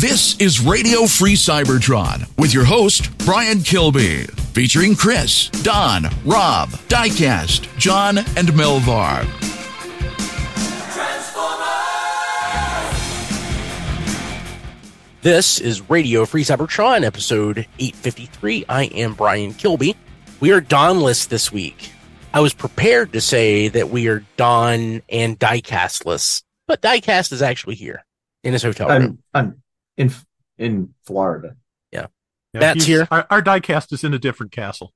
This is Radio Free Cybertron with your host, Brian Kilby, featuring Chris, Don, Rob, Diecast, John, and Melvar. This is Radio Free Cybertron, episode 853. I am Brian Kilby. We are Donless this week. I was prepared to say that we are Don and Diecastless, but Diecast is actually here in his hotel room. I'm, I'm in in Florida. Yeah. Yeah, Matt's here. Our, our diecast is in a different castle.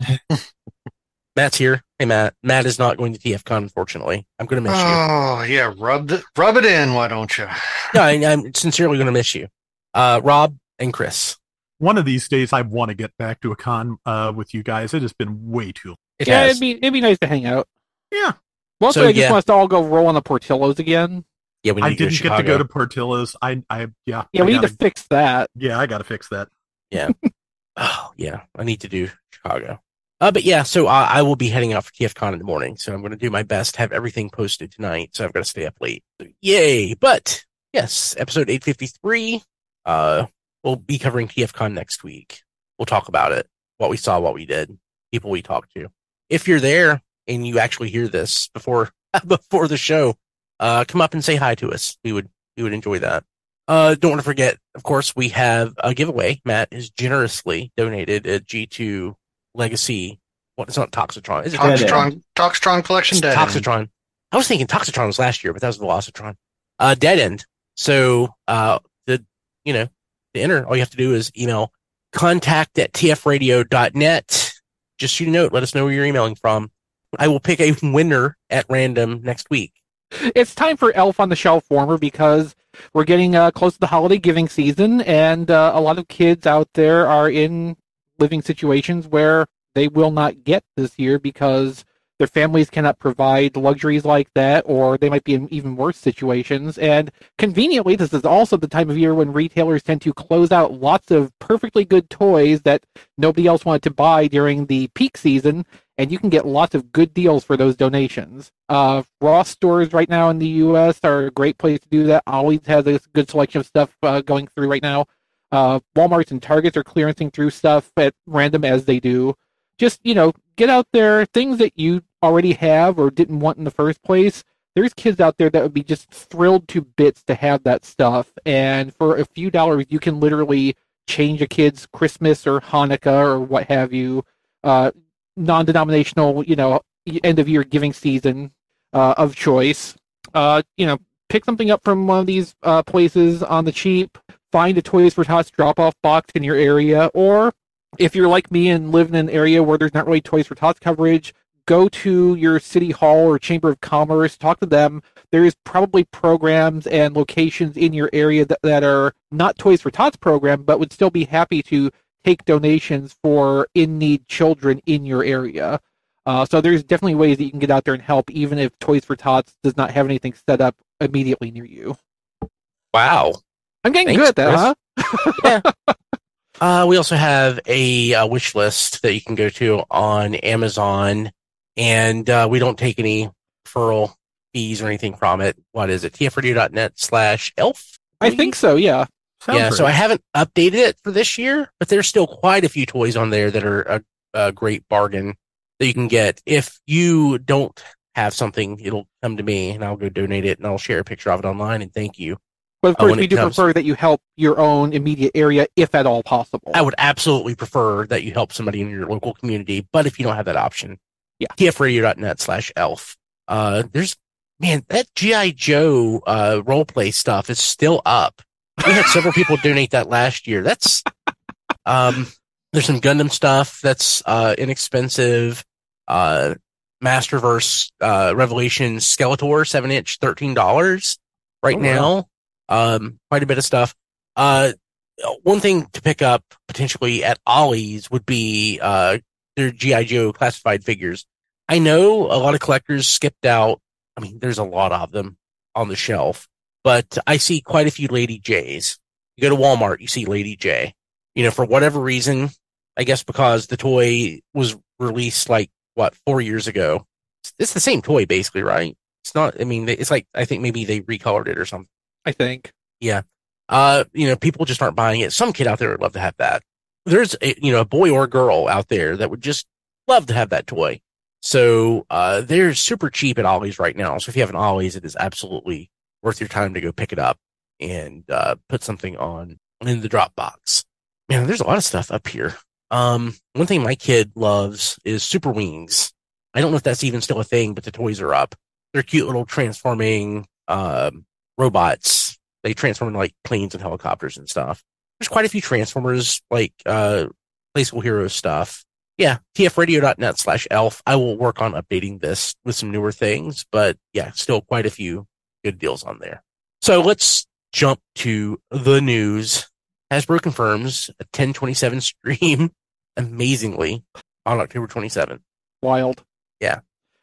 Matt's here. Hey, Matt. Matt is not going to TFCon, unfortunately. I'm going to miss you. Oh yeah, rub the, rub it in, why don't you? No, I, I'm sincerely going to miss you. Uh, Rob and Chris. One of these days, I want to get back to a con uh, with you guys. It has been way too. It yeah, has. it'd be it'd be nice to hang out. Yeah, Mostly, So, I just yeah. want us to all go roll on the Portillos again. Yeah, we need I didn't get to go to Portillo's. I, I, yeah, Yeah, I we need gotta, to fix that. Yeah, I got to fix that. Yeah. oh, yeah. I need to do Chicago. Uh, but yeah, so I, I will be heading out for TFCon in the morning. So I'm going to do my best to have everything posted tonight. So I've got to stay up late. So, yay. But yes, episode 853. Uh, we'll be covering TFCon next week. We'll talk about it, what we saw, what we did, people we talked to. If you're there and you actually hear this before, before the show, uh, come up and say hi to us. We would, we would enjoy that. Uh, don't want to forget, of course, we have a giveaway. Matt has generously donated a G2 Legacy. What? It's not Toxitron. Is it Dead Toxitron, Toxitron collection It's dead. end. Toxitron. I was thinking Toxitron was last year, but that was Velocitron. Uh, Dead End. So, uh, the, you know, to enter, all you have to do is email contact at tfradio.net. Just shoot a note. Let us know where you're emailing from. I will pick a winner at random next week. It's time for Elf on the Shelf warmer because we're getting uh, close to the holiday giving season, and uh, a lot of kids out there are in living situations where they will not get this year because their families cannot provide luxuries like that, or they might be in even worse situations. And conveniently, this is also the time of year when retailers tend to close out lots of perfectly good toys that nobody else wanted to buy during the peak season and you can get lots of good deals for those donations. Uh, Ross stores right now in the U.S. are a great place to do that. Ollie's has a good selection of stuff uh, going through right now. Uh, Walmart's and Targets are clearancing through stuff at random as they do. Just you know, get out there things that you already have or didn't want in the first place. There's kids out there that would be just thrilled to bits to have that stuff, and for a few dollars, you can literally change a kid's Christmas or Hanukkah or what have you. Uh, non-denominational, you know, end of year giving season uh, of choice. Uh, you know, pick something up from one of these uh, places on the cheap. Find a Toys for Tots drop-off box in your area, or if you're like me and live in an area where there's not really Toys for Tots coverage, go to your city hall or chamber of commerce, talk to them. There is probably programs and locations in your area that, that are not Toys for Tots program, but would still be happy to take donations for in need children in your area. Uh, so there's definitely ways that you can get out there and help, even if Toys for Tots does not have anything set up immediately near you. Wow. I'm getting Thanks, good at that, huh? yeah. Uh, we also have a uh, wish list that you can go to on Amazon, and uh, we don't take any referral fees or anything from it. What is it? tfradio.net slash elf? I think so. Yeah. Sounds yeah, so. I haven't updated it for this year, but there's still quite a few toys on there that are a, a great bargain that you can get. If you don't have something, it'll come to me and I'll go donate it and I'll share a picture of it online and thank you. But of Uh, course, when we do comes- prefer that you help your own immediate area if at all possible. I would absolutely prefer that you help somebody in your local community, but if you don't have that option, Yeah. tfradio.net slash elf. Uh, there's, man, that G.I. Joe, uh, role play stuff is still up. We had several people donate that last year. That's, um, there's some Gundam stuff that's, uh, inexpensive. Uh, Masterverse, uh, Revelation Skeletor, seven inch, $13 right Oh, wow. now. Um, quite a bit of stuff. Uh, one thing to pick up potentially at Ollie's would be uh their GI Joe classified figures. I know a lot of collectors skipped out. I mean, there's a lot of them on the shelf, but I see quite a few Lady J's. You go to Walmart, you see Lady J. You know, for whatever reason, I guess because the toy was released like what four years ago. It's, the same toy basically, right? It's not. I mean, it's like I think maybe they recolored it or something. I think. Yeah. Uh, you know, people just aren't buying it. Some kid out there would love to have that. There's a, you know, a boy or a girl out there that would just love to have that toy. So, uh, they're super cheap at Ollie's right now. So if you have an Ollie's, it is absolutely worth your time to go pick it up and, uh, put something on in the drop box. Man, there's a lot of stuff up here. Um, one thing my kid loves is Super Wings. I don't know if that's even still a thing, but the toys are up. They're cute little transforming, um, robots. They transform into like planes and helicopters and stuff. There's quite a few Transformers, like, uh, Playful Hero stuff. Yeah, tfradio.net slash elf. I will work on updating this with some newer things, but yeah, still quite a few good deals on there. So let's jump to the news. Hasbro confirms a 1027 stream amazingly on October 27th. Wild. Yeah.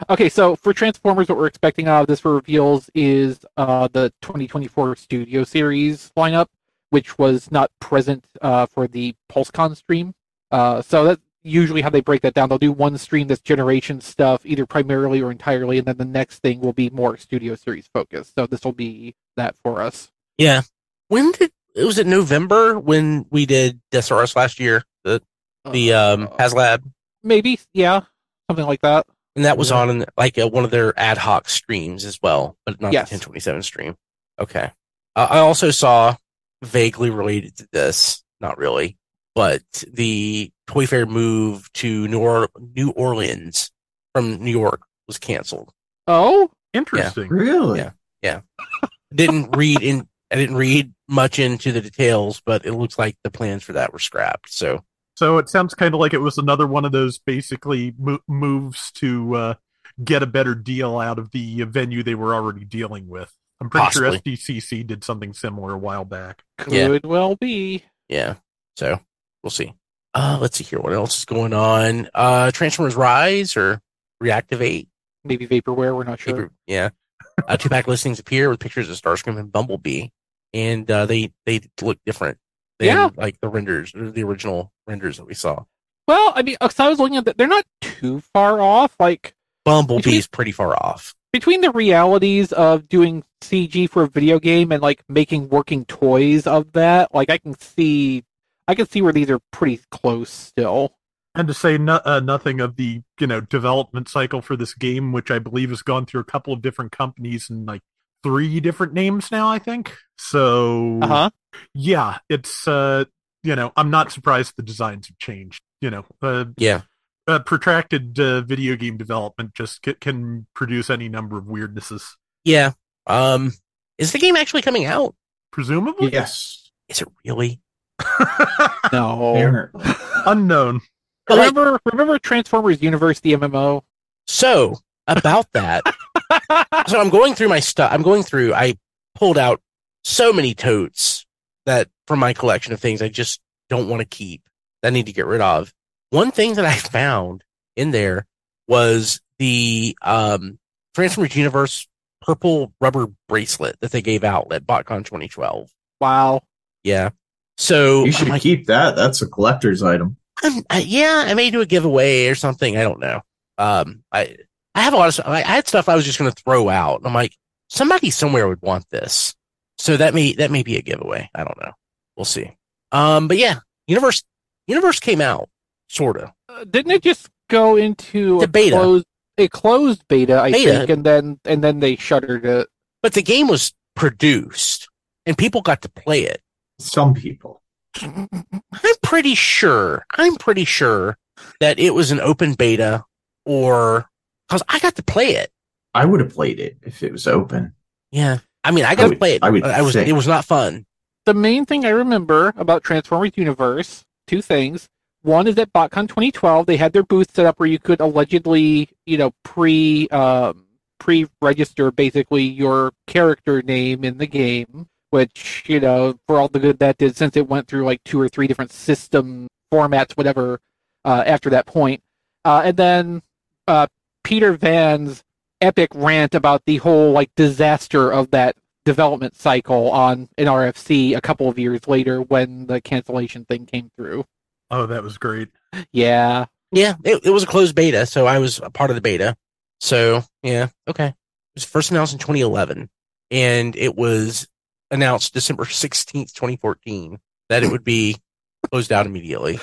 Okay, so for Transformers, what we're expecting out of this for reveals is uh, the 2024 Studio Series lineup, which was not present uh, for the PulseCon stream. Uh, so that's usually how they break that down. They'll do one stream that's generation stuff, either primarily or entirely, and then the next thing will be more Studio Series focused. So this will be that for us. Yeah. When did it was it November when we did Deathsaurus last year? The the um Uh, HasLab, maybe, yeah, something like that. and that was Yeah. on in, like uh one of their ad hoc streams as well, but not Yes. the 1027 stream. Okay. Uh, I also saw vaguely related to this, not really, but the Toy Fair move to New, or- New Orleans from New York was canceled. Oh, Interesting. Really? Yeah. Didn't read in. I didn't read much into the details, but it looks like the plans for that were scrapped. So So it sounds kind of like it was another one of those basically mo- moves to uh, get a better deal out of the venue they were already dealing with. I'm pretty Possibly. sure SDCC did something similar a while back. could Yeah. well be. Yeah. So we'll see. Uh, let's see here. What else is going on? Uh, Transformers Rise or Reactivate? Maybe Vaporware, we're not sure. Paper- Yeah. Uh, two pack listings appear with pictures of Starscream and Bumblebee, and uh, they they look different than Yeah. like the renders, the original renders that we saw. Well, I mean, 'cause I was looking at that. They're not too far off. Like, Bumblebee's pretty far off. between the realities of doing CG for a video game and like making working toys of that, like I can see, I can see where these are pretty close still. And to say no, uh, nothing of the you know development cycle for this game, which I believe has gone through a couple of different companies and like three different names now. I think so. Uh huh. Yeah, it's uh, you know I'm not surprised the designs have changed. You know, uh, Yeah. uh, protracted uh, video game development just c- can produce any number of weirdnesses. Yeah. Um, is the game actually coming out? Presumably, Yes. Is it really? No. Unknown. But, like, remember, remember Transformers Universe, the MMO. so about that. so I'm going through my stuff. I'm going through. I pulled out so many totes that from my collection of things I just don't want to keep. That I need to get rid of. One thing that I found in there was the um, Transformers Universe purple rubber bracelet that they gave out at BotCon 2012. Wow. Yeah. So You should like, keep that. That's a collector's item. I'm, I, yeah, I may do a giveaway or something. I don't know. Um, I I have a lot of stuff. I, I had stuff I was just going to throw out. I'm like, somebody somewhere would want this, so that may that may be a giveaway. I don't know. We'll see. Um, but yeah, universe universe came out, sort of. Uh, didn't it just go into The a beta. closed, a closed beta? I Beta. think, and then and then they shuttered it. But the game was produced, and people got to play it. Some people. I'm pretty sure. I'm pretty sure that it was an open beta, or because I got to play it. I would have played it if it was open. Yeah, I mean, I got to would- play it. I would I was. think. It was not fun. the main thing I remember about Transformers Universe, two things. One is that BotCon 2012, they had their booth set up where you could allegedly, you know, pre um, pre register basically your character name in the game, which you know for all the good that did, since it went through like two or three different system formats, whatever. Uh, after that point, uh, and then uh, Peter Van's epic rant about the whole like disaster of that development cycle on an RFC a couple of years later when the cancellation thing came through. Oh, that was great. Yeah. Yeah, it, it was a closed beta, so I was a part of the beta. So yeah, okay. It was first announced in 2011, and it was announced December 16th, 2014, that it would be closed out immediately.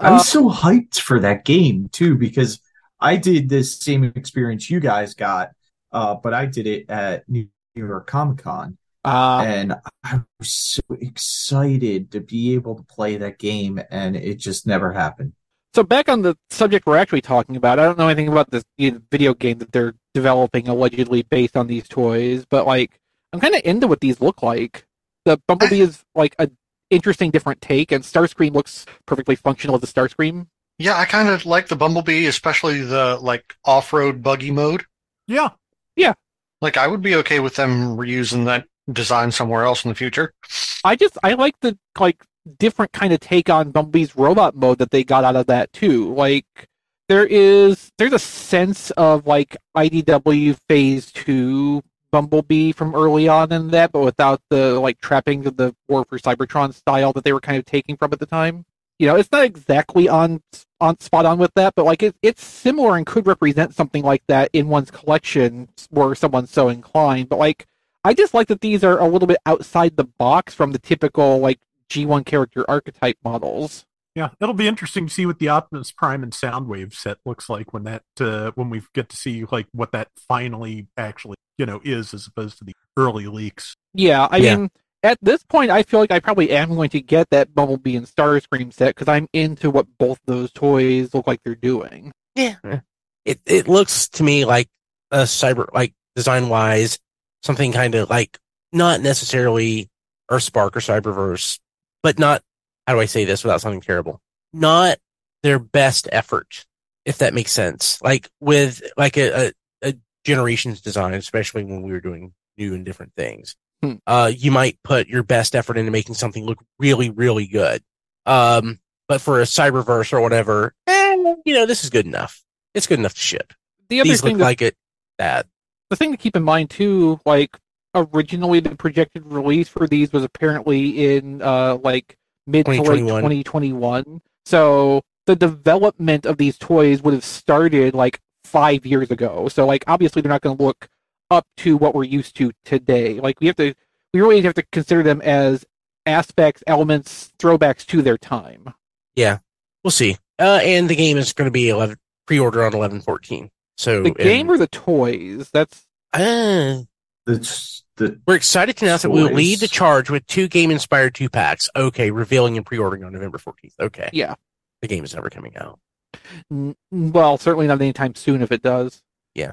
I'm Uh, so hyped for that game too because I did this same experience you guys got, uh, but I did it at New York Comic Con, uh, and I was so excited to be able to play that game, and it just never happened. so back on the subject we're actually talking about, I don't know anything about this you know, video game that they're developing allegedly based on these toys, but like I'm kind of into what these look like. The Bumblebee is like a interesting different take, and Starscream looks perfectly functional as a Starscream. Yeah, I kind of like the Bumblebee, especially the like off-road buggy mode. Yeah. Yeah. Like I would be okay with them reusing that design somewhere else in the future. I just I like the like different kind of take on Bumblebee's robot mode that they got out of that too. Like there is there's a sense of like IDW Phase Two Bumblebee from early on in that, but without the like trappings of the War for Cybertron style that they were kind of taking from at the time. You know, it's not exactly on on spot on with that, but like it, it's similar and could represent something like that in one's collection were someone so inclined. But like I just like that these are a little bit outside the box from the typical like G1 character archetype models. Yeah, it'll be interesting to see what the Optimus Prime and Soundwave set looks like when that uh, when we get to see like what that finally actually you know is as opposed to the early leaks. Yeah, I Yeah. mean, at this point, I feel like I probably am going to get that Bumblebee and Starscream set because I'm into what both those toys look like they're doing. Yeah, it it looks to me like a cyber like design wise something kind of like not necessarily Earthspark or Cyberverse, but not how do I say this without sounding terrible? Not their best effort, if that makes sense. Like with like a, a, a generations design, especially when we were doing new and different things. Hmm. Uh, you might put your best effort into making something look really, really good. Um, but for a Cyberverse or whatever, eh, you know, this is good enough. It's good enough to ship. The other These thing look that like it that the thing to keep in mind too, like originally the projected release for these was apparently in uh like mid to late 2021. 2021. So the development of these toys would have started like five years ago. So like obviously they're not going to look up to what we're used to today. Like we have to, we really have to consider them as aspects, elements, throwbacks to their time. Yeah, we'll see. Uh, and the game is going to be 11 pre-order on 1114. So The game and- or the toys? That's uh, The, the we're excited to announce that we'll lead the charge with two game-inspired two packs. Okay, revealing and pre-ordering on November 14th. Okay, yeah. the game is never coming out. N- Well, certainly not anytime soon if it does. yeah,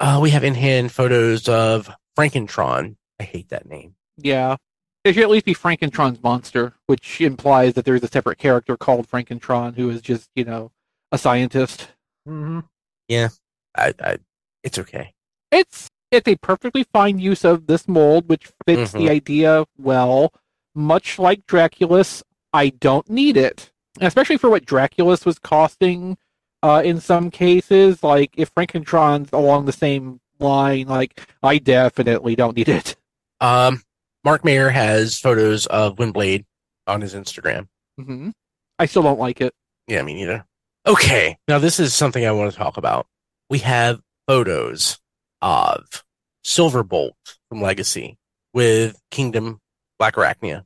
Uh, we have in hand photos of Frankentron. I hate that name. Yeah. It should at least be Frankentron's monster, which implies that there's a separate character called Frankentron who is just, you know, a scientist. Mm-hmm. Yeah. I, I, it's okay. It's it's a perfectly fine use of this mold, which fits Mhm. the idea well. Much like Draculus, I don't need it. Especially for what Draculus was costing uh, in some cases. Like if Frankentron's along the same line, like I definitely don't need it. Um, Mark Mayer has photos of Windblade on his Instagram. hmm I still don't like it. Yeah, me neither. Okay, now this is something I want to talk about. We have photos of Silverbolt from Legacy with Kingdom Blackarachnia.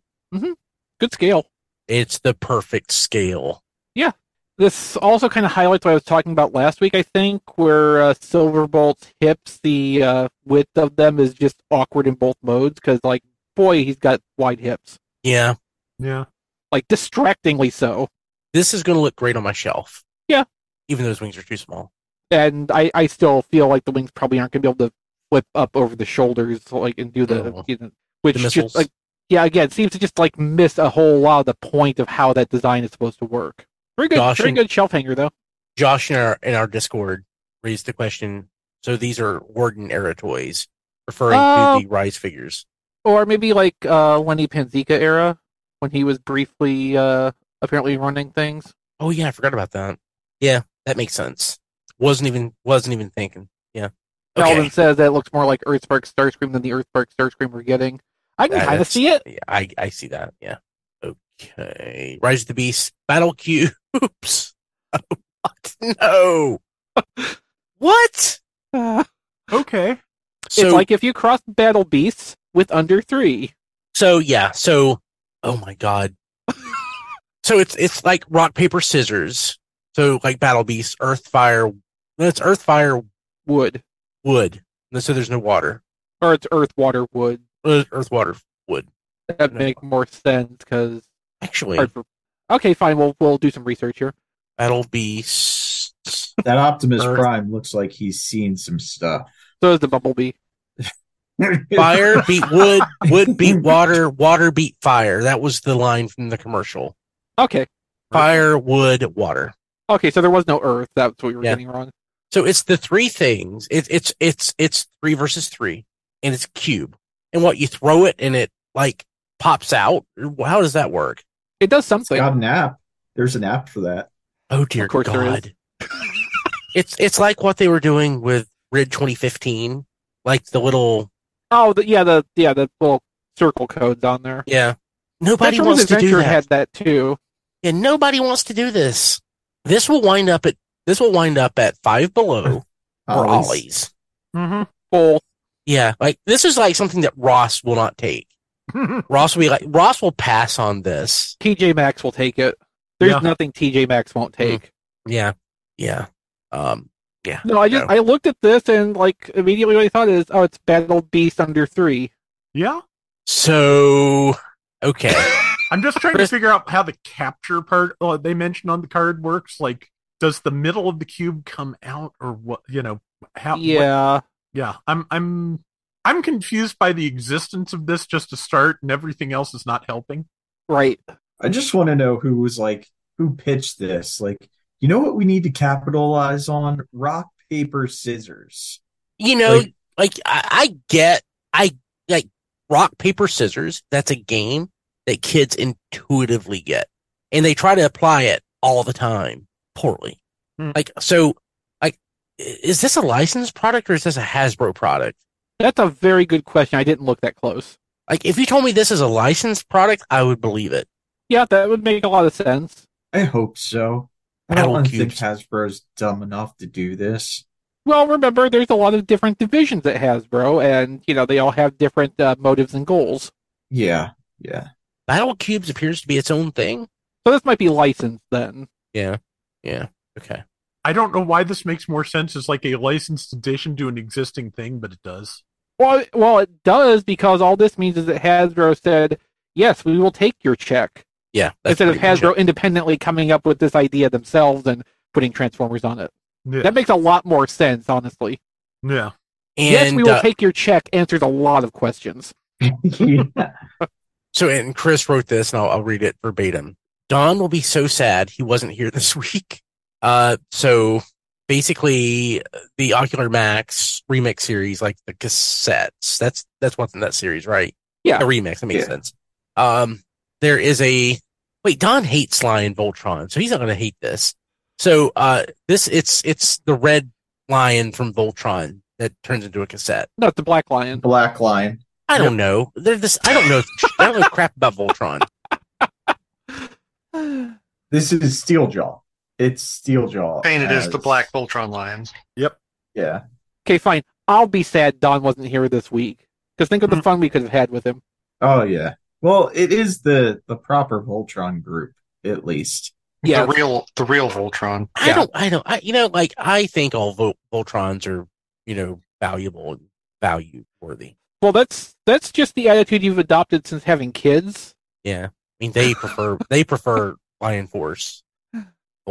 Good scale. It's the perfect scale. Yeah. This also kind of highlights what I was talking about last week, I think, where uh, Silverbolt's hips, the uh, width of them is just awkward in both modes because, like, boy, he's got wide hips. Yeah, Yeah. Like, distractingly so. this is going to look great on my shelf. Yeah. even though his wings are too small. And I, I still feel like the wings probably aren't going to be able to flip up over the shoulders, like, and do the, Oh. you know, which The just, like, yeah, again, seems to just, like, miss a whole lot of the point of how that design is supposed to work. Very good, very and- good shelf hanger, though. Josh in our in our Discord raised the question. So these are Warden era toys, referring Oh. to the Rise figures. Or maybe like uh, Lenny Panzica era when he was briefly uh, apparently running things. Oh yeah, I forgot about that. Yeah, that makes sense. Wasn't even wasn't even thinking. Yeah. Okay. Calvin says that it looks more like Earthspark Starscream than the Earthspark Starscream we're getting. I can kind of see it. Yeah, I I see that. Yeah. Okay. Rise of the Beast Battle Cubes. Oh, what? No. what? Uh, Okay. So it's like if you cross Battle Beasts with under three. so yeah. So oh my god. so it's it's like rock paper scissors. So like Battle beasts, Earth Fire. It's Earth Fire Wood. Wood. So there's no water. Or it's Earth, Water, Wood. Uh, Earth Water Wood. That No. make more sense because Actually, for. Okay, fine. We'll we'll do some research here. Battle Beast. That Optimus Earth. Prime looks like he's seen some stuff. So is the Bumblebee. Fire beat wood, wood beat water, water beat fire. That was the line from the commercial. Okay. Fire, wood, water. Okay, so there was no Earth. That's what we were Yeah. getting wrong. So it's the three things. It's it's it's it's three versus three, and it's cube. And what you throw it and it like pops out. How does that work? It does It's something. got an app. There's an app for that. Oh dear Of course God! it's it's like what they were doing with Rid 2015, like the little Oh, the, yeah, the yeah the little circle codes on there. yeah. Nobody Metroid wants to do Adventure that. had that too. and nobody wants to do this. This will wind up at this will wind up at five below or Ollie's. Ollie's. Mm-hmm. Full. Yeah, like this is like something that Ross will not take. Ross will be like Ross will pass on this. TJ Maxx will take it. There's Yeah. nothing TJ Maxx won't take. Yeah, yeah, um, yeah. No, I just No. I looked at this and like immediately what I thought is, oh, it's Battle Beast under three. yeah. So okay, I'm just trying Chris- to figure out how the capture part uh, they mentioned on the card works. Like, does the middle of the cube come out, or what? You know, how? what- yeah, yeah. I'm I'm I'm confused by the existence of this just to start, and everything else is not helping. right. I just want to know who was like who pitched this. Like, you know what we need to capitalize on? Rock, paper, scissors. you know, Like- like, I, I get, I like rock paper scissors. That's a game that kids intuitively get, and they try to apply it all the time poorly. Hmm. Like so, like is this a licensed product or is this a Hasbro product? That's a very good question. I didn't look that close. Like if you told me this is a licensed product, I would believe it. Yeah, that would make a lot of sense. I hope so. I Battle don't think cubes. Hasbro's dumb enough to do this. Well, remember, there's a lot of different divisions at Hasbro, and you know they all have different uh, motives and goals. Yeah, yeah. Battle Cubes appears to be its own thing. So this might be licensed then. Yeah, yeah, okay. I don't know why this makes more sense as like a licensed addition to an existing thing, but it does. Well, it- well, it does because all this means is that Hasbro said, "Yes, we will take your check," Yeah, that's instead of pretty Hasbro it. independently coming up with this idea themselves and putting Transformers on it. Yeah. That makes a lot more sense, honestly. yeah. And yes, we will uh, take your check. Answers a lot of questions. yeah. So, and Chris wrote this, and I'll, I'll read it verbatim. Don will be so sad he wasn't here this week. Uh, so basically, the Ocular Max remix series, like the cassettes, that's that's what's in that series, right? Yeah. a remix. That makes Yeah. sense. Um, there is a wait. Don hates Sly and Voltron, so he's not going to hate this. So, uh, this it's it's the red lion from Voltron that turns into a cassette. Not the Black Lion. Black lion. I don't know. They're this. I don't know. I don't know crap about Voltron. This is Steeljaw. It's Steeljaw. Painted as the Black Voltron Lion. Yep. Yeah. Okay, fine. I'll be sad Don wasn't here this week. Because think of the mm-hmm. fun we could have had with him. Oh yeah. Well, it is the the proper Voltron group, at least. Yeah, The real the real Voltron. I Yeah. don't, I don't, I, you know, like, I think all Vol- Voltrons are, you know, valuable and value worthy. well, that's that's just the attitude you've adopted since having kids. Yeah. I mean, they prefer, they prefer Lion Force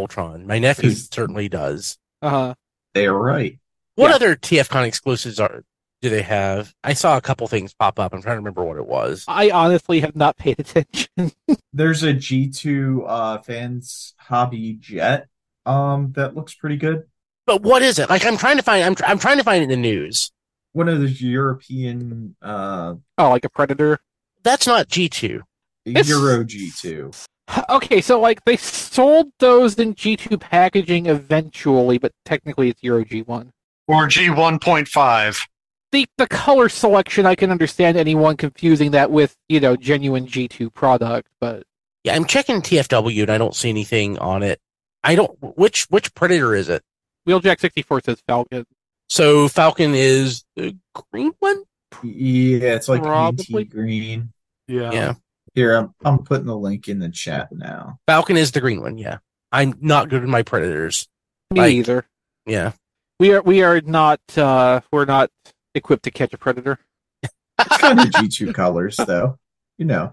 Voltron. My nephew Is- certainly does. Uh, They are right. What Yeah. other TFCon exclusives are, do they have? I saw a couple things pop up. I'm trying to remember what it was. I honestly have not paid attention. There's a G2 uh fans hobby jet um that looks pretty good. But what is it? Like, I'm trying to find, I'm, tr- I'm trying to find it in the news. one of those European uh Oh, like a Predator. That's not G2. It's- Euro G2. Okay, so like they sold those in G2 packaging eventually, but technically it's Euro G1. Or G1.5. The the color selection, I can understand anyone confusing that with you know genuine G2 product, but Yeah, I'm checking TFW and I don't see anything on it. I don't. Which which Predator is it? Wheeljack 64 says Falcon. So Falcon is the green one. Yeah, it's like Probably. Green. Yeah. Yeah, Here, I'm I'm putting the link in the chat now. Falcon is the green one. Yeah, I'm not good with my Predators. Me Like- either. Yeah, We are we are not uh we're not equipped to catch a predator. It's kind of G2 colors though. You know.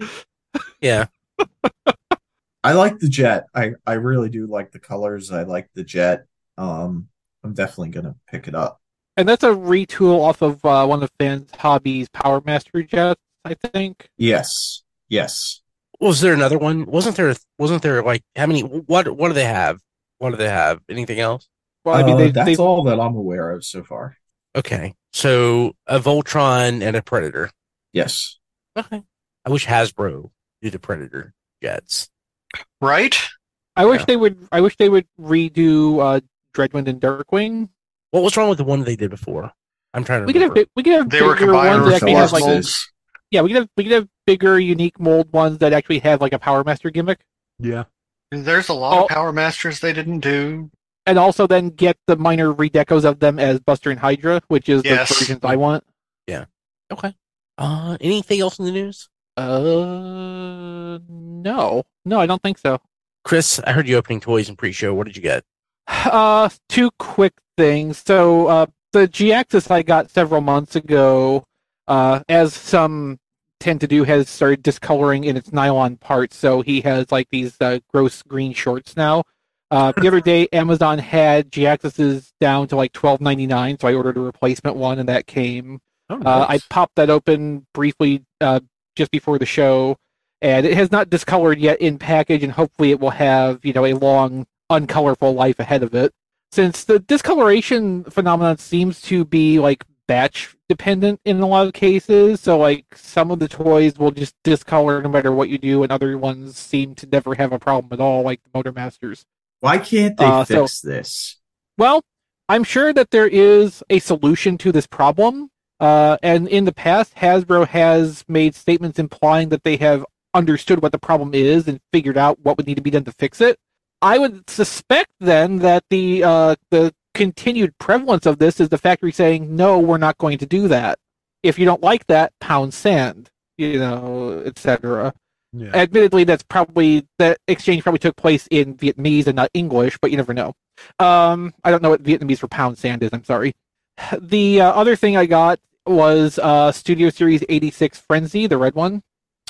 yeah. I like the jet. I I really do like the colors. I like the jet. Um I'm definitely gonna pick it up. And that's a retool off of uh, one of Fan's hobbies Power Master jets, I think. Yes. Yes. Was there another one? Wasn't there? Wasn't there like how many? What what do they have? What do they have? Anything else? Well, I mean Uh, that's they all that I'm aware of so far. Okay, so a Voltron and a Predator. Yes. Okay, I wish Hasbro did the Predator jets. Right? I wish Yeah. they would I wish they would redo uh Dreadwind and Darkwing. What was wrong with the one they did before? I'm trying to We could have we could have They were bigger combined ones that with actually have like molds. Yeah, we could have we could have bigger unique mold ones that actually have like a Power Master gimmick. Yeah. There's a lot Oh. of Power Masters they didn't do. And also then get the minor redecos of them as Buster and Hydra, which is Yes. the versions I want. Yeah. Okay. Uh, anything else in the news? Uh no. No, I don't think so. Chris, I heard you opening toys in pre-show. What did you get? Uh, two quick things. So, uh, the Jhiaxus I got several months ago, uh, as some tend to do, has started discoloring in its nylon parts. So he has like these uh, gross green shorts now. Uh, the other day, Amazon had Jhiaxus down to like twelve ninety nine, so I ordered a replacement one, and that came. Oh, Uh, I popped that open briefly uh, just before the show, and it has not discolored yet in package, and hopefully it will have you know a long, uncolorful life ahead of it. Since the discoloration phenomenon seems to be like batch dependent in a lot of cases, so like some of the toys will just discolor no matter what you do, and other ones seem to never have a problem at all, like the Motor Masters. Why can't they Uh, so- fix this? Well, I'm sure that there is a solution to this problem. Uh, and in the past, Hasbro has made statements implying that they have understood what the problem is and figured out what would need to be done to fix it. I would suspect then that the uh, the continued prevalence of this is the factory saying, "No, we're not going to do that. If you don't like that, pound sand." You know, etc. Yeah. Admittedly, that's probably that exchange probably took place in Vietnamese and not English, but you never know. Um, I don't know what Vietnamese for pound sand is. I'm sorry. The uh, other thing I got was uh, Studio Series 86 Frenzy, the red one,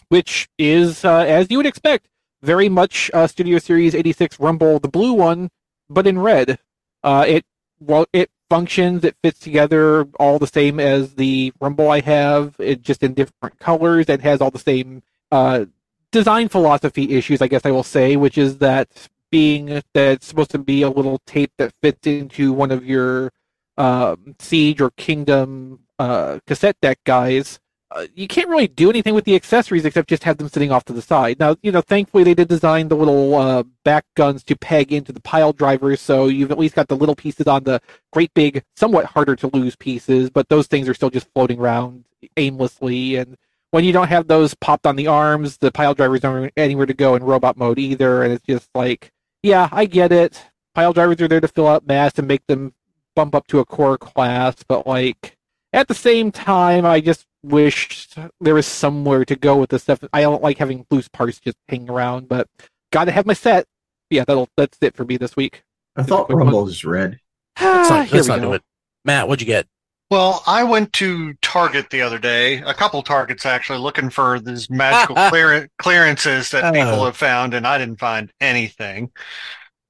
which is, uh, as you would expect, very much uh, Studio Series 86 Rumble, the blue one, but in red. Uh, it well, it functions, it fits together all the same as the Rumble I have, it just in different colors. It has all the same uh, design philosophy issues, I guess I will say, which is that being that it's supposed to be a little tape that fits into one of your um, Siege or Kingdom uh, cassette deck guys. Uh, you can't really do anything with the accessories except just have them sitting off to the side. Now, you know, thankfully they did design the little uh, back guns to peg into the pile drivers, so you've at least got the little pieces on the great big, somewhat harder to lose pieces, but those things are still just floating around aimlessly. And when you don't have those popped on the arms, the pile drivers don't anywhere to go in robot mode either, and it's just like, yeah, I get it. Pile drivers are there to fill out mass and make them bump up to a core class, but like at the same time, I just wish there was somewhere to go with this stuff. I don't like having loose parts just hanging around, but gotta have my set. Yeah, that'll that's it for me this week. I thought. Rumble is red. Let's not, here let's not go. do it. Matt, what'd you get? Well, I went to Target the other day, a couple Targets actually, looking for these magical clear- clearances that Oh. people have found, and I didn't find anything.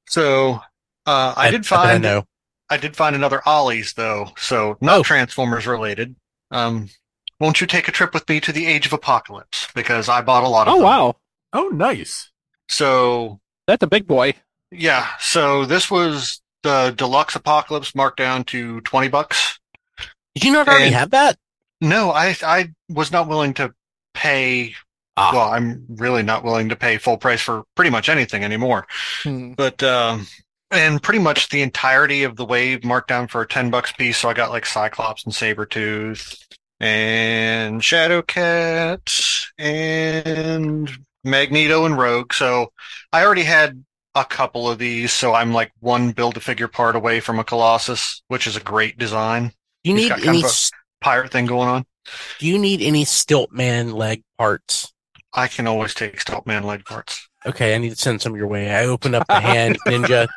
So uh, I, did bet I find know. I did find another Ollie's though, so not Oh. Transformers related. Um, won't you take a trip with me to the Age of Apocalypse? Because I bought a lot of Oh them. wow, Oh, nice. So that's a big boy. yeah, so this was the deluxe Apocalypse marked down to twenty bucks. Did you not already And- have that? No, I I was not willing to pay. Ah. Well, I'm really not willing to pay full price for pretty much anything anymore. Hmm. But um, and pretty much the entirety of the wave marked down for ten bucks piece. So I got like Cyclops and Sabretooth and Shadowcat and Magneto and Rogue. So I already had a couple of these. So I'm like one build a figure part away from a Colossus, which is a great design. You need any? of a- s- Pirate thing going on. Do you need any Stiltman leg parts? I can always take Stiltman leg parts. Okay, I need to send some your way. I opened up the hand ninja.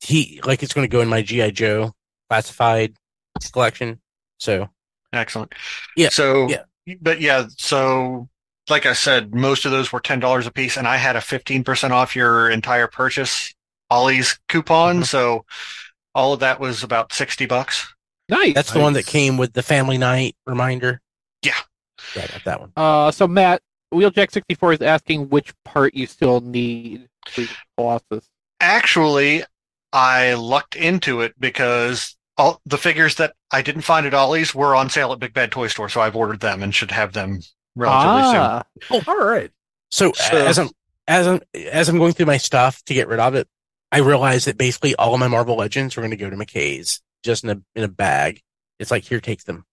He like it's going to go in my GI Joe classified collection. So Excellent. Yeah, So, yeah. but yeah, so like I said, most of those were ten dollars a piece, and I had a fifteen percent off your entire purchase Ollie's coupon. Mm-hmm. So all of that was about sixty bucks. Nice. that's the one that came with the family night reminder. Yeah. yeah, I got that one. Uh, so Matt, Wheeljack64 is asking which part you still need for your Colossus. Actually, I lucked into it because all the figures that I didn't find at Ollie's were on sale at Big Bad Toy Store, so I've ordered them and should have them relatively soon. Ah, All right. So, So- as I'm as I'm as I'm going through my stuff to get rid of it, I realized that basically all of my Marvel Legends are going to go to McKay's just in a in a bag. It's like here, take them.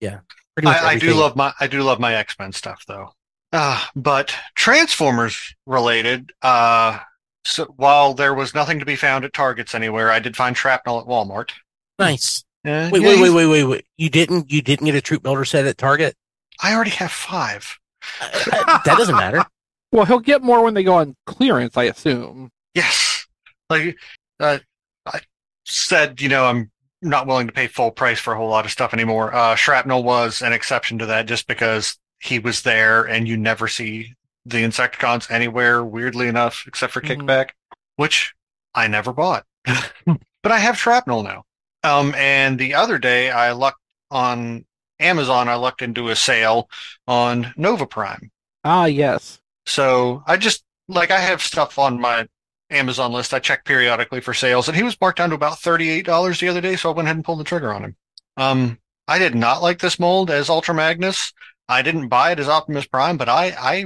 Yeah, pretty much. I, I do love my I do love my X Men stuff though. Uh, but Transformers related. Uh, so while there was nothing to be found at Targets anywhere, I did find shrapnel at Walmart. nice. Uh, Wait, yeah, wait, wait, wait, wait, wait. You didn't you didn't get a troop builder set at Target? I already have five. Uh, that doesn't matter. well, he'll get more when they go on clearance, I assume. Yes, like uh, I said, you know, I'm not willing to pay full price for a whole lot of stuff anymore. Uh, shrapnel was an exception to that, just because he was there, and you never see the Insecticons anywhere. Weirdly enough, except for Mhm. kickback, which I never bought, but I have shrapnel now. Um, and the other day I lucked on Amazon. I lucked into a sale on Nova Prime. Ah, yes. So I just like I have stuff on my Amazon list. I check periodically for sales, and he was marked down to about thirty-eight dollars the other day. So I went ahead and pulled the trigger on him. Um, I did not like this mold as Ultra Magnus. I didn't buy it as Optimus Prime, but I I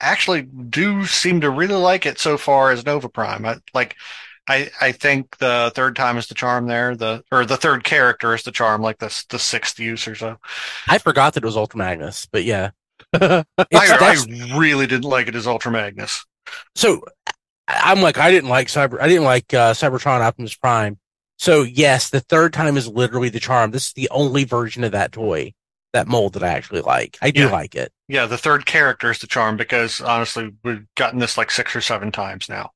actually do seem to really like it so far as Nova Prime. I like. I, I think the third time is the charm there, the or the third character is the charm, like the the sixth use or so. I forgot that it was Ultra Magnus, but yeah. I, I really didn't like it as Ultra Magnus. so I'm like, I didn't like Cyber, I didn't like uh, Cybertron Optimus Prime. So yes, the third time is literally the charm. This is the only version of that toy, that mold that I actually like. I do Yeah. like it. Yeah, the third character is the charm because honestly, we've gotten this like six or seven times now.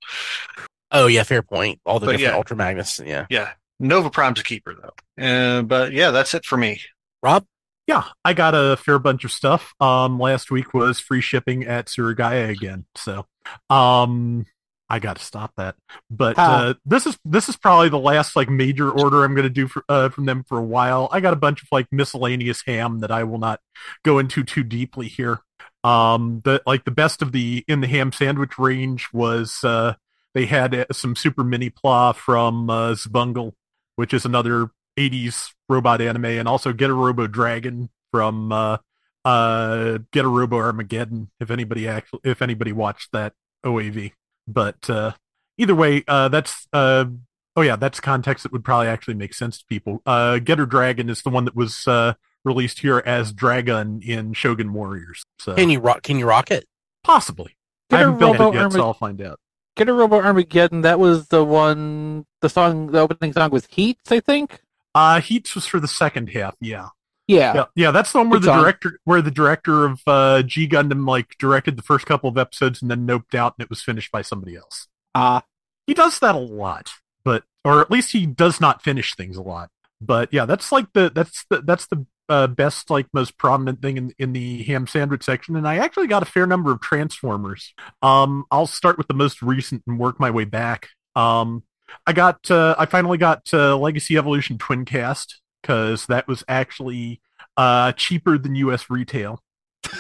Oh yeah, fair point. All the But different yeah. Ultra Magnus. Yeah. Yeah, Nova Prime's a keeper though. Uh, but yeah, that's it for me. Rob, Yeah, I got a fair bunch of stuff. Um, last week was free shipping at Suruga-ya again, so um, I got to stop that. But uh, this is this is probably the last like major order I'm going to do for uh, from them for a while. I got a bunch of like miscellaneous ham that I will not go into too deeply here. Um, the like the best of the in the ham sandwich range was uh, they had uh, some super mini pla from uh, Xabungle, which is another 80s robot anime, and also Getter Robo Dragon from uh, uh, Getter Robo Armageddon. If anybody actually, if anybody watched that OAV, but uh, either way, uh, that's uh, oh yeah, that's context that would probably actually make sense to people. Uh, Getter Dragon is the one that was uh, released here as Dragon in Shogun Warriors. So can you rock? Can you rock it? possibly. I Get a haven't built Robo it yet, Armag- so I'll find out. Getter Robo Armageddon. That was the one. The song, the opening song was Heats, I think. Uh, Heats was for the second half. Yeah. Yeah. Yeah, yeah, that's the one where Good the director, where the director of uh, G Gundam like directed the first couple of episodes and then noped out, and it was finished by somebody else. Ah, He does that a lot, but or at least he does not finish things a lot. But yeah, that's like the that's the that's the uh, best like most prominent thing in in the ham sandwich section. And I actually got a fair number of Transformers. Um, I'll start with the most recent and work my way back. Um, I got uh, I finally got uh, Legacy Evolution Twincast because that was actually uh cheaper than US retail.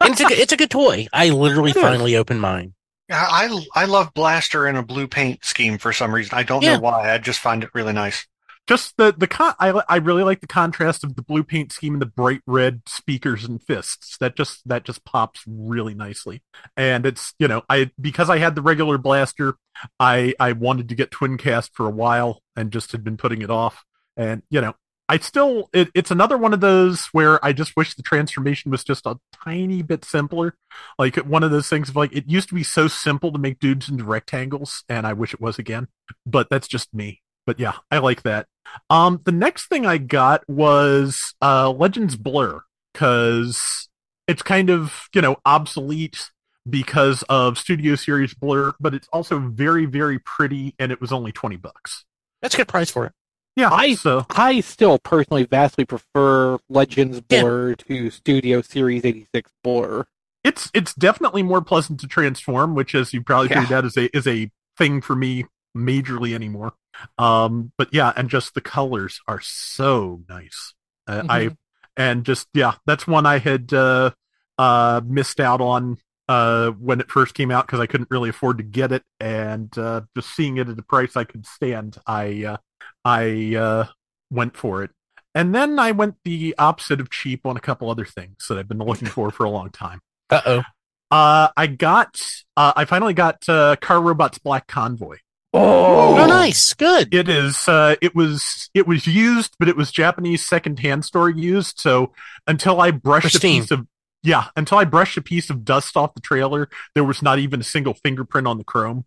It's a good- it's a good toy. I literally It is. finally opened mine. I I love Blaster in a blue paint scheme for some reason. I don't Yeah. know why. I just find it really nice. just the the con- I I really like the contrast of the blue paint scheme and the bright red speakers and fists. That just that just pops really nicely. And it's you know I because I had the regular blaster, I I wanted to get Twincast for a while and just had been putting it off. And you know I still it, it's another one of those where I just wish the transformation was just a tiny bit simpler. Like one of those things of like it used to be so simple to make dudes into rectangles, and I wish it was again. But that's just me. But yeah, I like that. Um, the next thing I got was uh Legends Blur because it's kind of you know obsolete because of Studio Series Blur, but it's also very very pretty, and it was only twenty bucks. That's a good price for it. Yeah, I so I still personally vastly prefer Legends Yeah. Blur to Studio Series 86 Blur. it's it's definitely more pleasant to transform, which, as you probably Yeah. figured out, is a is a thing for me majorly anymore. Um, but yeah, and just the colors are so nice. Uh, I and just yeah, that's one I had uh, uh, missed out on uh, when it first came out because I couldn't really afford to get it, and uh, just seeing it at a price I could stand, I uh, I uh, went for it. And then I went the opposite of cheap on a couple other things that I've been looking for for a long time. Uh oh. Uh, I got, uh, I finally got uh, Car Robots Black Convoy. Oh, nice. Good. It is, uh, it was, it was used, but it was Japanese secondhand store used. So until I brushed Pristine. a piece of, yeah, until I brushed a piece of dust off the trailer, there was not even a single fingerprint on the chrome.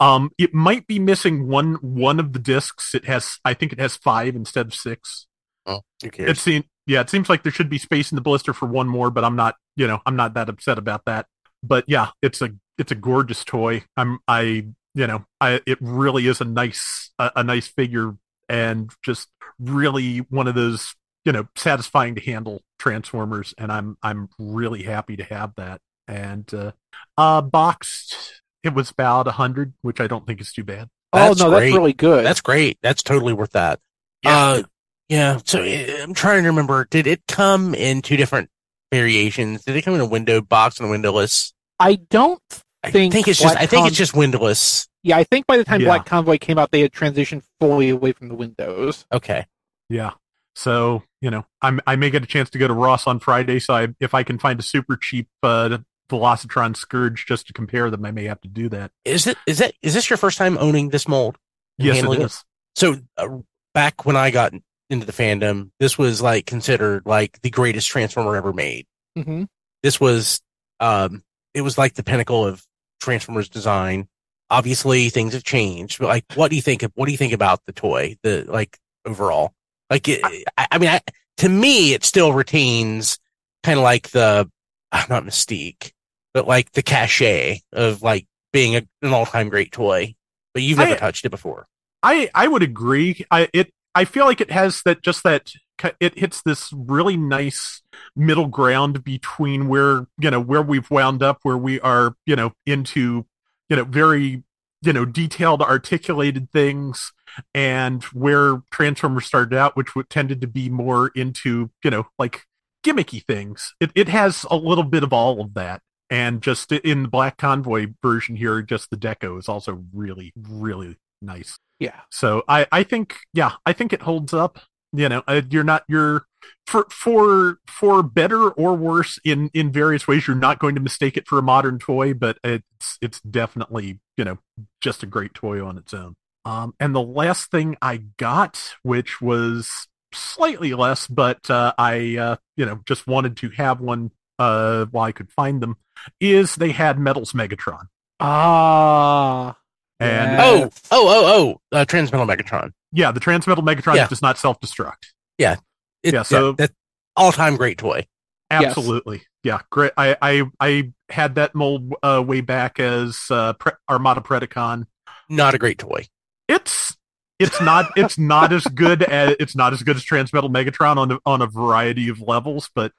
Um, it might be missing one one of the discs. It has, I think, it has five instead of six. Oh, It seems yeah, it seems like there should be space in the blister for one more, but I'm not, you know, I'm not that upset about that. But yeah, it's a it's a gorgeous toy. I'm I you know, I it really is a nice a, a nice figure and just really one of those, you know, satisfying to handle transformers and I'm I'm really happy to have that. And uh uh boxed it was about a hundred, which I don't think is too bad. That's oh no, great. that's really good. That's great. That's totally worth that. Uh, yeah. So uh, I'm trying to remember. Did it come in two different variations? Did it come in a window box and a windowless? I don't think. I Think think it's just. Black I think it's just windowless. Yeah, I think by the time Yeah. Black Convoy came out, they had transitioned fully away from the Windows. Okay. Yeah. So, you know, I'm, I may get a chance to go to Ross on Friday. So I, if I can find a super cheap, uh, Velocitron Scourge just to compare them, I may have to do that. Is it? Is that? Is this your first time owning this mold? and Yes, it. So uh, back when I got into the fandom, this was like considered like the greatest transformer ever made. Mm-hmm. This was, um, it was like the pinnacle of Transformers design. Obviously, things have changed. But like, what do you think? Of, what do you think about the toy? The like overall, like, it, I, I mean, I, to me, it still retains kind of like the uh, not mystique, but like the cachet of like being a, an all-time great toy. But you've never I- touched it before. I, I would agree. I, it, I feel like it has that, just that, it hits this really nice middle ground between where, you know, where we've wound up, where we are, you know, into, you know, very, you know, detailed, articulated things and where Transformers started out, which would, tended to be more into, you know, like gimmicky things. It, it has a little bit of all of that. And just in the Black Convoy version here, just the deco is also really, really nice. Yeah. So I, I think, yeah, I think it holds up. You know, uh, you're not, you're for, for, for better or worse in, in various ways. You're not going to mistake it for a modern toy, but it's, it's definitely, you know, just a great toy on its own. Um, and the last thing I got, which was slightly less, but, uh, I, uh, you know, just wanted to have one, uh, while I could find them, is they had Metals Megatron. Ah. And Yeah. Oh, oh, oh, oh! Uh, Transmetal Megatron. yeah, the Transmetal Megatron Yeah. does not self-destruct. It, Yeah, so- that all-time great toy. Yes. Absolutely. Yeah, great. I, I I had that mold uh, way back as uh, Pre- Armada Predacon. Not a great toy. It's it's not it's not as good as it's not as good as Transmetal Megatron on a- on a variety of levels, but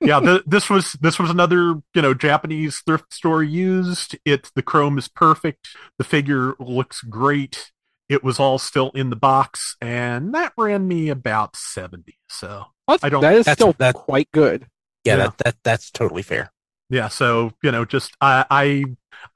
yeah, the, this was this was another you know Japanese thrift store used. It the chrome is perfect. The figure looks great. It was all still in the box, and that ran me about seventy. So That's- I don't- that is that's- still that- quite good. Yeah, Yeah. That, that that's totally fair. Yeah, so you know, just I I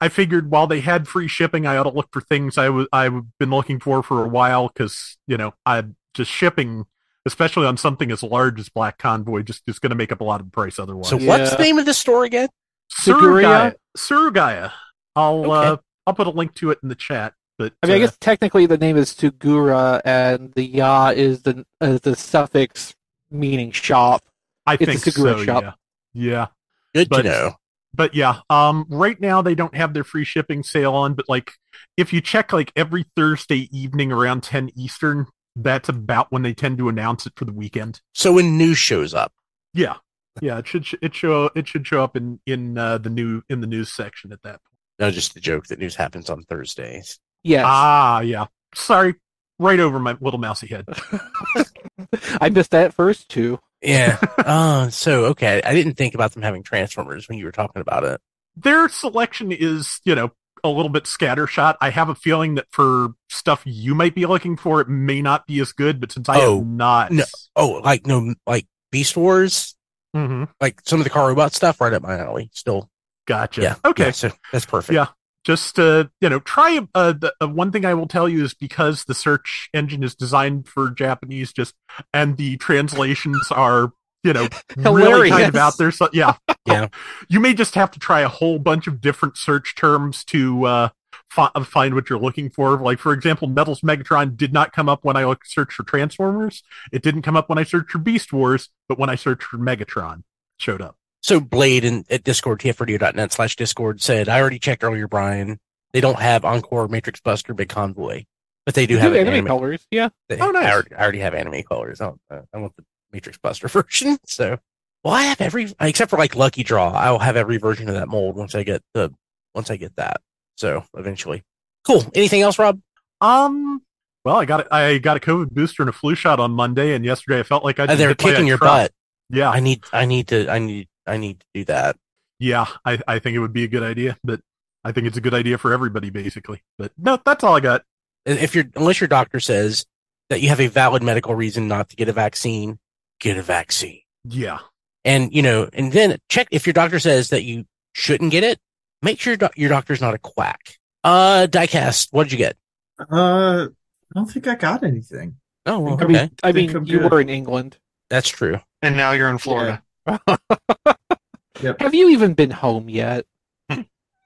I figured while they had free shipping, I ought to look for things I was I've been looking for for a while because you know I just shipping, especially on something as large as Black Convoy, just is going to make up a lot of the price otherwise. So what's the name of the store again? Suruga-ya. Suruga-ya. I'll Okay. uh, I'll put a link to it in the chat. But I mean, I uh, guess technically the name is Sugura, and the ya is the uh, the suffix meaning shop. I it's a think so. shop. Yeah. Yeah. Good But- to know. but yeah, um, right now they don't have their free shipping sale on, but like if you check like every Thursday evening around 10 Eastern, that's about when they tend to announce it for the weekend. So when news shows up, Yeah. Yeah, it should it show it should show up in in uh, the new in the news section at that point. no, just the joke that news happens on Thursdays. Yes, Ah, yeah. Sorry, right over my little mousy head. I missed that first too. Yeah. uh, so okay, I didn't think about them having Transformers when you were talking about it. Their selection is, you know, a little bit scattershot. I have a feeling that for stuff you might be looking for, it may not be as good. But since I Oh, have not, no. Oh, like no, like Beast Wars, mm-hmm. like some of the car robot stuff, right up my alley. Still, gotcha. yeah. okay. yeah, so that's perfect. Yeah. Just uh, you know try uh, the uh, one thing i will tell you is because the search engine is designed for japanese just and the translations are you know really kind of out there so yeah. Yeah. you may just have to try a whole bunch of different search terms to uh fi- find what you're looking for. Like for example metals megatron did not come up when i looked searched for transformers. It didn't come up when i searched for beast wars but when i searched for megatron it showed up So Blade and at Discord, tfradio.net slash Discord said, I already checked earlier, Brian. They don't have Encore, Matrix Buster, Big Convoy, but they do Do have anime anime. colors, yeah. they- Oh, nice. I already, I already have anime colors. I, don't- uh, I want the Matrix Buster version. So, well, I have every except for like Lucky Draw. I will have every version of that mold once I get the once I get that. So eventually, cool. Anything else, Rob? Um. Well, I got a, I got a COVID booster and a flu shot on Monday, and yesterday I felt like I Uh, They're kicking your butt. Yeah, I need, I need to, I need, I need to do that. yeah. I I think it would be a good idea, but I think it's a good idea for everybody, basically. But no, that's all I got. If you're unless your doctor says that you have a valid medical reason not to get a vaccine, get a vaccine. Yeah, And you know, and then check if your doctor says that you shouldn't get it. Make sure doc- your doctor's not a quack. Uh, diecast. What did you get? Uh, I don't think I got anything. Oh, well, I okay, mean, I mean, I'm you good. were in England. that's true. And now you're in Florida. Yep. Have you even been home yet?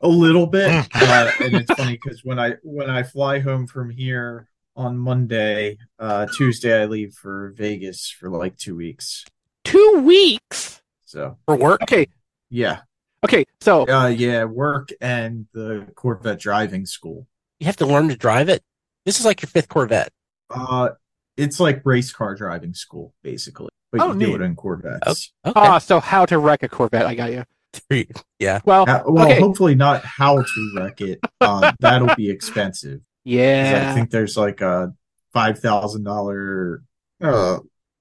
A little bit, uh, and it's funny because when I when I fly home from here on Monday, uh, Tuesday I leave for Vegas for like two weeks. Two weeks. So For work, Okay, yeah, okay. So uh, yeah, work and the Corvette driving school. you have to learn to drive it. This is like your fifth Corvette. Uh, it's like race car driving school basically, but Oh, you do it in Corvettes. Okay. ah, so how to wreck a Corvette? I got you. yeah. Well, Uh, well, okay. hopefully not how to wreck it. Uh, that'll be expensive. Yeah. I think there's like a five thousand dollar uh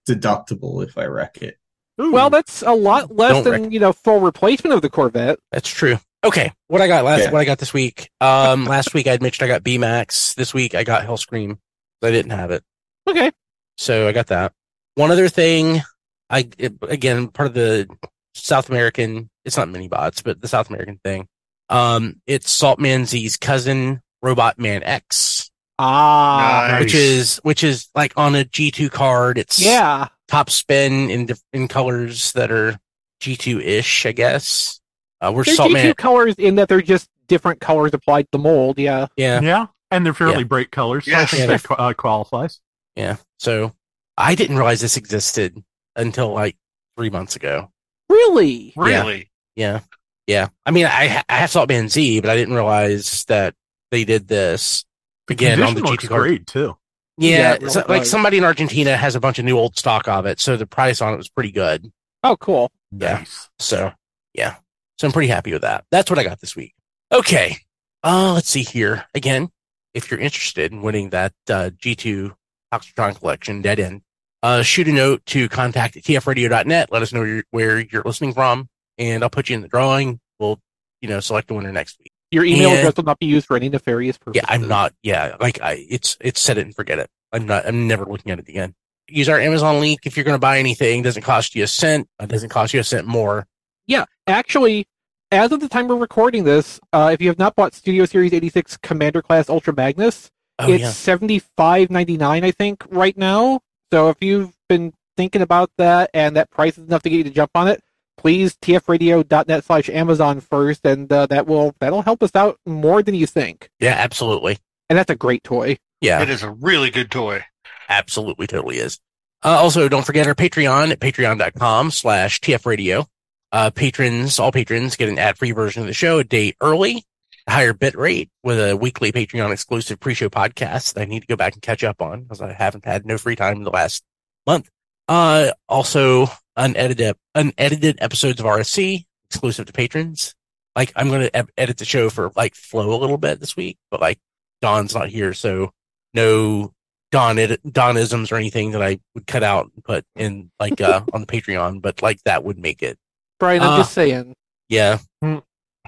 deductible if I wreck it. Ooh. Well, that's a lot less Don't than you know full replacement of the Corvette. That's true. Okay, what I got last, Yeah. what I got this week. Um, last week I had mentioned I got B Max. This week I got Hellscream. I didn't have it, Okay. so I got that. One other thing, I it- again part of the South American. It's not mini bots, but the South American thing. Um, it's Saltman Z's cousin, Robot Man X, Ah. Nice. which is which is like on a G two card. It's Yeah. top spin in diff- in colors that are G two ish, I guess. Uh, we're They're Saltman. G2 colors in that they're just different colors applied to the mold. Yeah. Yeah, yeah, and they're fairly Yeah. bright colors. So I Yes. think Yeah, that uh, qualifies. Yeah. So I didn't realize this existed until like three months ago. Really? Really? Yeah. Yeah. I mean, I, ha- I have Saltman Z, but I didn't realize that they did this again on the Condition looks G2 card. great too. Yeah. Yeah, it it's really like does. somebody in Argentina has a bunch of new old stock of it. So the price on it was pretty good. Oh, cool. Yeah. Nice. So yeah. So I'm pretty happy with that. That's what I got this week. Okay. Uh, let's see here again. If you're interested in winning that, uh, G2 Oxytron collection, dead end, uh, shoot a note to contact at tfradio.net. Let us know where you're, where you're listening from and I'll put you in the drawing. We'll, you know, select the winner next week. Your email Yeah. address will not be used for any nefarious purposes. Yeah. I'm not. Yeah. Like I, it's, it's set it and forget it. I'm not, I'm never looking at it again. Use our Amazon link. If you're going to buy anything, doesn't cost you a cent. It doesn't cost you a cent more. Yeah, actually, as of the time we're recording this, uh, if you have not bought Studio Series 86 Commander Class Ultra Magnus, Oh it's yeah. seventy five ninety nine, I think, right now. So if you've been thinking about that and that price is enough to get you to jump on it, please tfradio.net slash Amazon first, and uh, that will that'll help us out more than you think. Yeah, absolutely. And that's a great toy. Yeah, It is a really good toy. absolutely, totally is. Uh, also, don't forget our Patreon at patreon.com slash tfradio. Uh, patrons, all patrons get an ad-free version of the show a day early, a higher bit rate with a weekly Patreon exclusive pre-show podcast that I need to go back and catch up on because I haven't had no free time in the last month. Uh, also unedited, unedited episodes of RFC exclusive to patrons. Like I'm going to edit the show for like flow a little bit this week, but like Don's not here. So no Don Donisms or anything that I would cut out and put in like uh on the Patreon, but like that would make it. Brian, I'm Uh, just saying. Yeah. Hmm.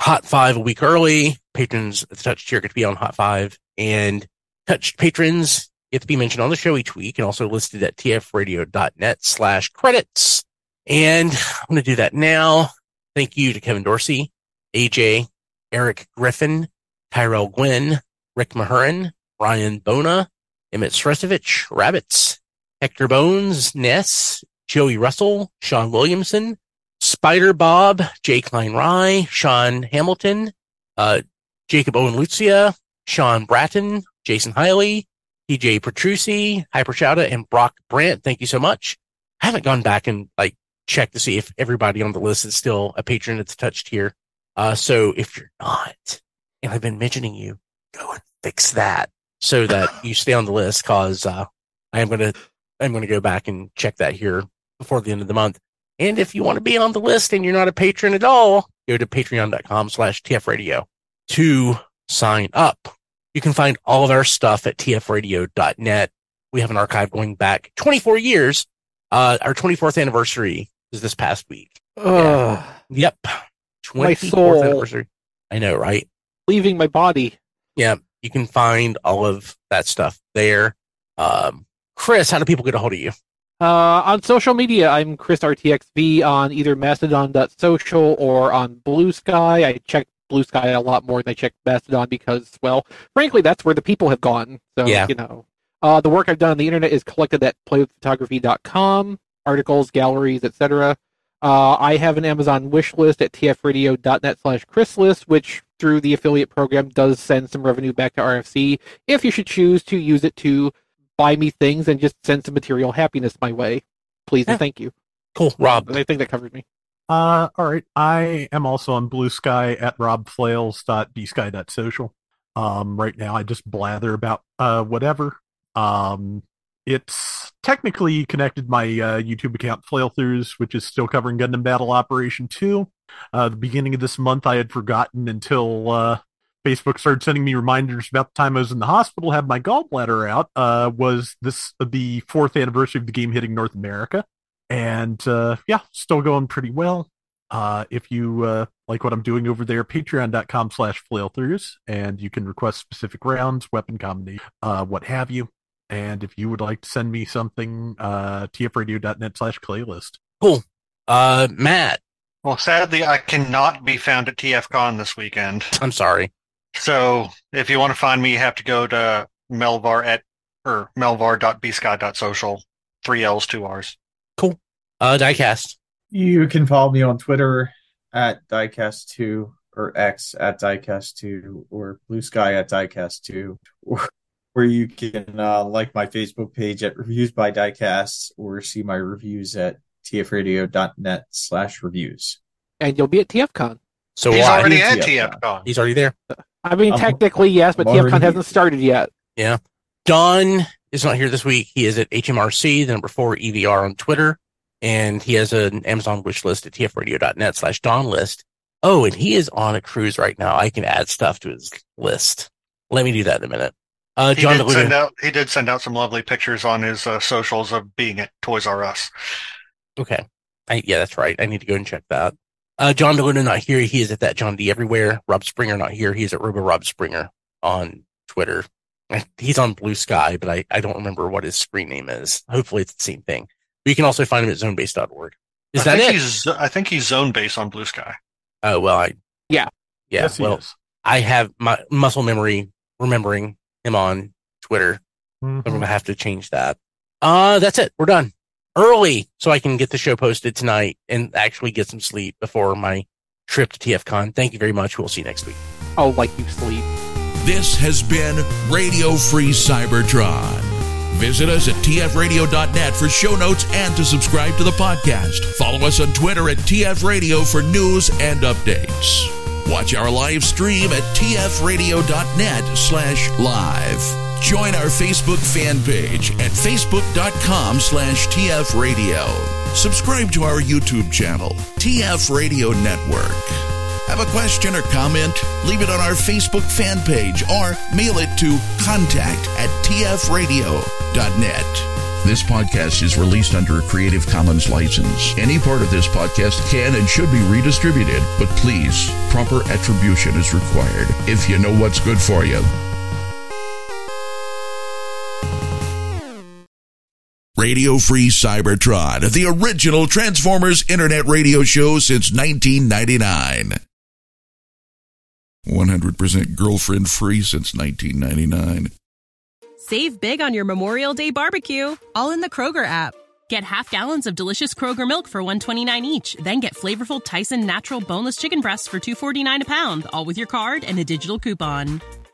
Hot five a week early. Patrons at the Touch tier get to be on Hot five and touched patrons get to be mentioned on the show each week and also listed at tfradio.net slash credits. And I'm going to do that now. Thank you to Kevin Dorsey, AJ, Eric Griffin, Tyrell Gwynn, Rick Mahurin, Ryan Bona, Emmett Stresovich, Rabbits, Hector Bones, Ness, Joey Russell, Sean Williamson, Spider Bob, Jay Klein Rye, Sean Hamilton, uh, Jacob Owen Lucia, Sean Bratton, Jason Hiley, TJ Petrucci, Hyper Chowda, and Brock Brandt. Thank you so much. I haven't gone back and like checked to see if everybody on the list is still a patron at the touch tier. Uh, so if you're not, and I've been mentioning you, go and fix that so that you stay on the list cause, uh, I am going to, I'm going to go back and check that here before the end of the month. And if you want to be on the list and you're not a patron at all, go to patreon.com slash tfradio to sign up. You can find all of our stuff at tfradio.net. We have an archive going back 24 years. Uh, our 24th anniversary is this past week. Ugh, Yep. My 24th soul. anniversary. I know, right? leaving my body. Yeah. You can find all of that stuff there. Um, Chris, how do people get a hold of you? Uh, on social media, I'm Chris RTXV on either Mastodon.social or on Blue Sky. I check Blue Sky a lot more than I check Mastodon because, well, frankly, that's where the people have gone. So, Yeah. you know. Uh, the work I've done on the internet is collected at playwithphotography.com, articles, galleries, etc. Uh, I have an Amazon wish list at tfradio.net slash chrislist, which through the affiliate program does send some revenue back to RFC if you should choose to use it to buy me things and just send some material happiness my way. Please Yeah. and thank you. Cool. Rob. I think that covers me. Uh, all right. I am also on Blue Sky at robflails.bsky.social. Um, right now I just blather about uh whatever. Um, it's technically connected my uh, YouTube account Flailthroughs, which is still covering Gundam Battle Operation 2. Uh, the beginning of this month I had forgotten until uh, Facebook started sending me reminders about the time I was in the hospital, had my gallbladder out. Uh, was this the fourth anniversary of the game hitting North America? And uh, yeah, still going pretty well. Uh, if you uh, like what I'm doing over there, patreon.com slash flailthroughs, and you can request specific rounds, weapon combination, uh, what have you. And if you would like to send me something, uh, tfradio.net slash playlist. Cool. Uh, Matt, Well, sadly, I cannot be found at TFCon this weekend. I'm sorry. So if you want to find me, you have to go to Melvar at or melvar.bsky.social. Three L's, two R's. Cool. Uh, Diecast. You can follow me on Twitter at diecast2 or X at diecast2 or Blue Sky at diecast2 or where you can uh, like my Facebook page at reviews by diecast or see my reviews at tfradio.net slash reviews. And you'll be at TFCon. So He's why? already at TFCon. TFCon. He's already there. I mean, I'm- technically, yes, but I'm already TFCon hasn't started yet. Yeah, Don is not here this week. He is at HMRC, the number four EVR on Twitter, and he has an Amazon wish list at tfradio.net slash Don list. Oh, and he is on a cruise right now. I can add stuff to his list. Let me do that in a minute. Uh, He John did send out. He did send out some lovely pictures on his uh, socials of being at Toys R Us. Okay. I, yeah, that's right. I need to go and check that. Uh, John DeLuna not here. He is at that John D everywhere. Rob Springer not here. He's at Robo Rob Springer on Twitter. He's on Blue Sky, but I, I don't remember what his screen name is. Hopefully it's the same thing. But you can also find him at zonebase.org. Is I that think it? He's, I think he's zone based on Blue Sky. Oh, well, I, Yeah. yeah. yes, he well, is. I have my muscle memory remembering him on Twitter. Mhm. I'm going to have to change that. Uh, that's it. We're done early so I can get the show posted tonight and actually get some sleep before my trip to TFCon. Thank you very much. We'll see you next week. I'll like you sleep. This has been Radio Free Cybertron. Visit us at tfradio.net for show notes and to subscribe to the podcast. Follow us on Twitter at tfradio for news and updates. Watch our live stream at tfradio.net slash live. Join our Facebook fan page at facebook.com slash tfradio. Subscribe to our YouTube channel, TF Radio Network. Have a question or comment? Leave it on our Facebook fan page or mail it to contact at tfradio.net. This podcast is released under a Creative Commons license. Any part of this podcast can and should be redistributed, but please, proper attribution is required if you know what's good for you. Radio Free Cybertron, the original Transformers internet radio show since 1999. 100% girlfriend free since 1999. Save big on your Memorial Day barbecue, all in the Kroger app. Get half gallons of delicious Kroger milk for 129 each, then get flavorful Tyson natural boneless chicken breasts for 249 a pound, all with your card and a digital coupon.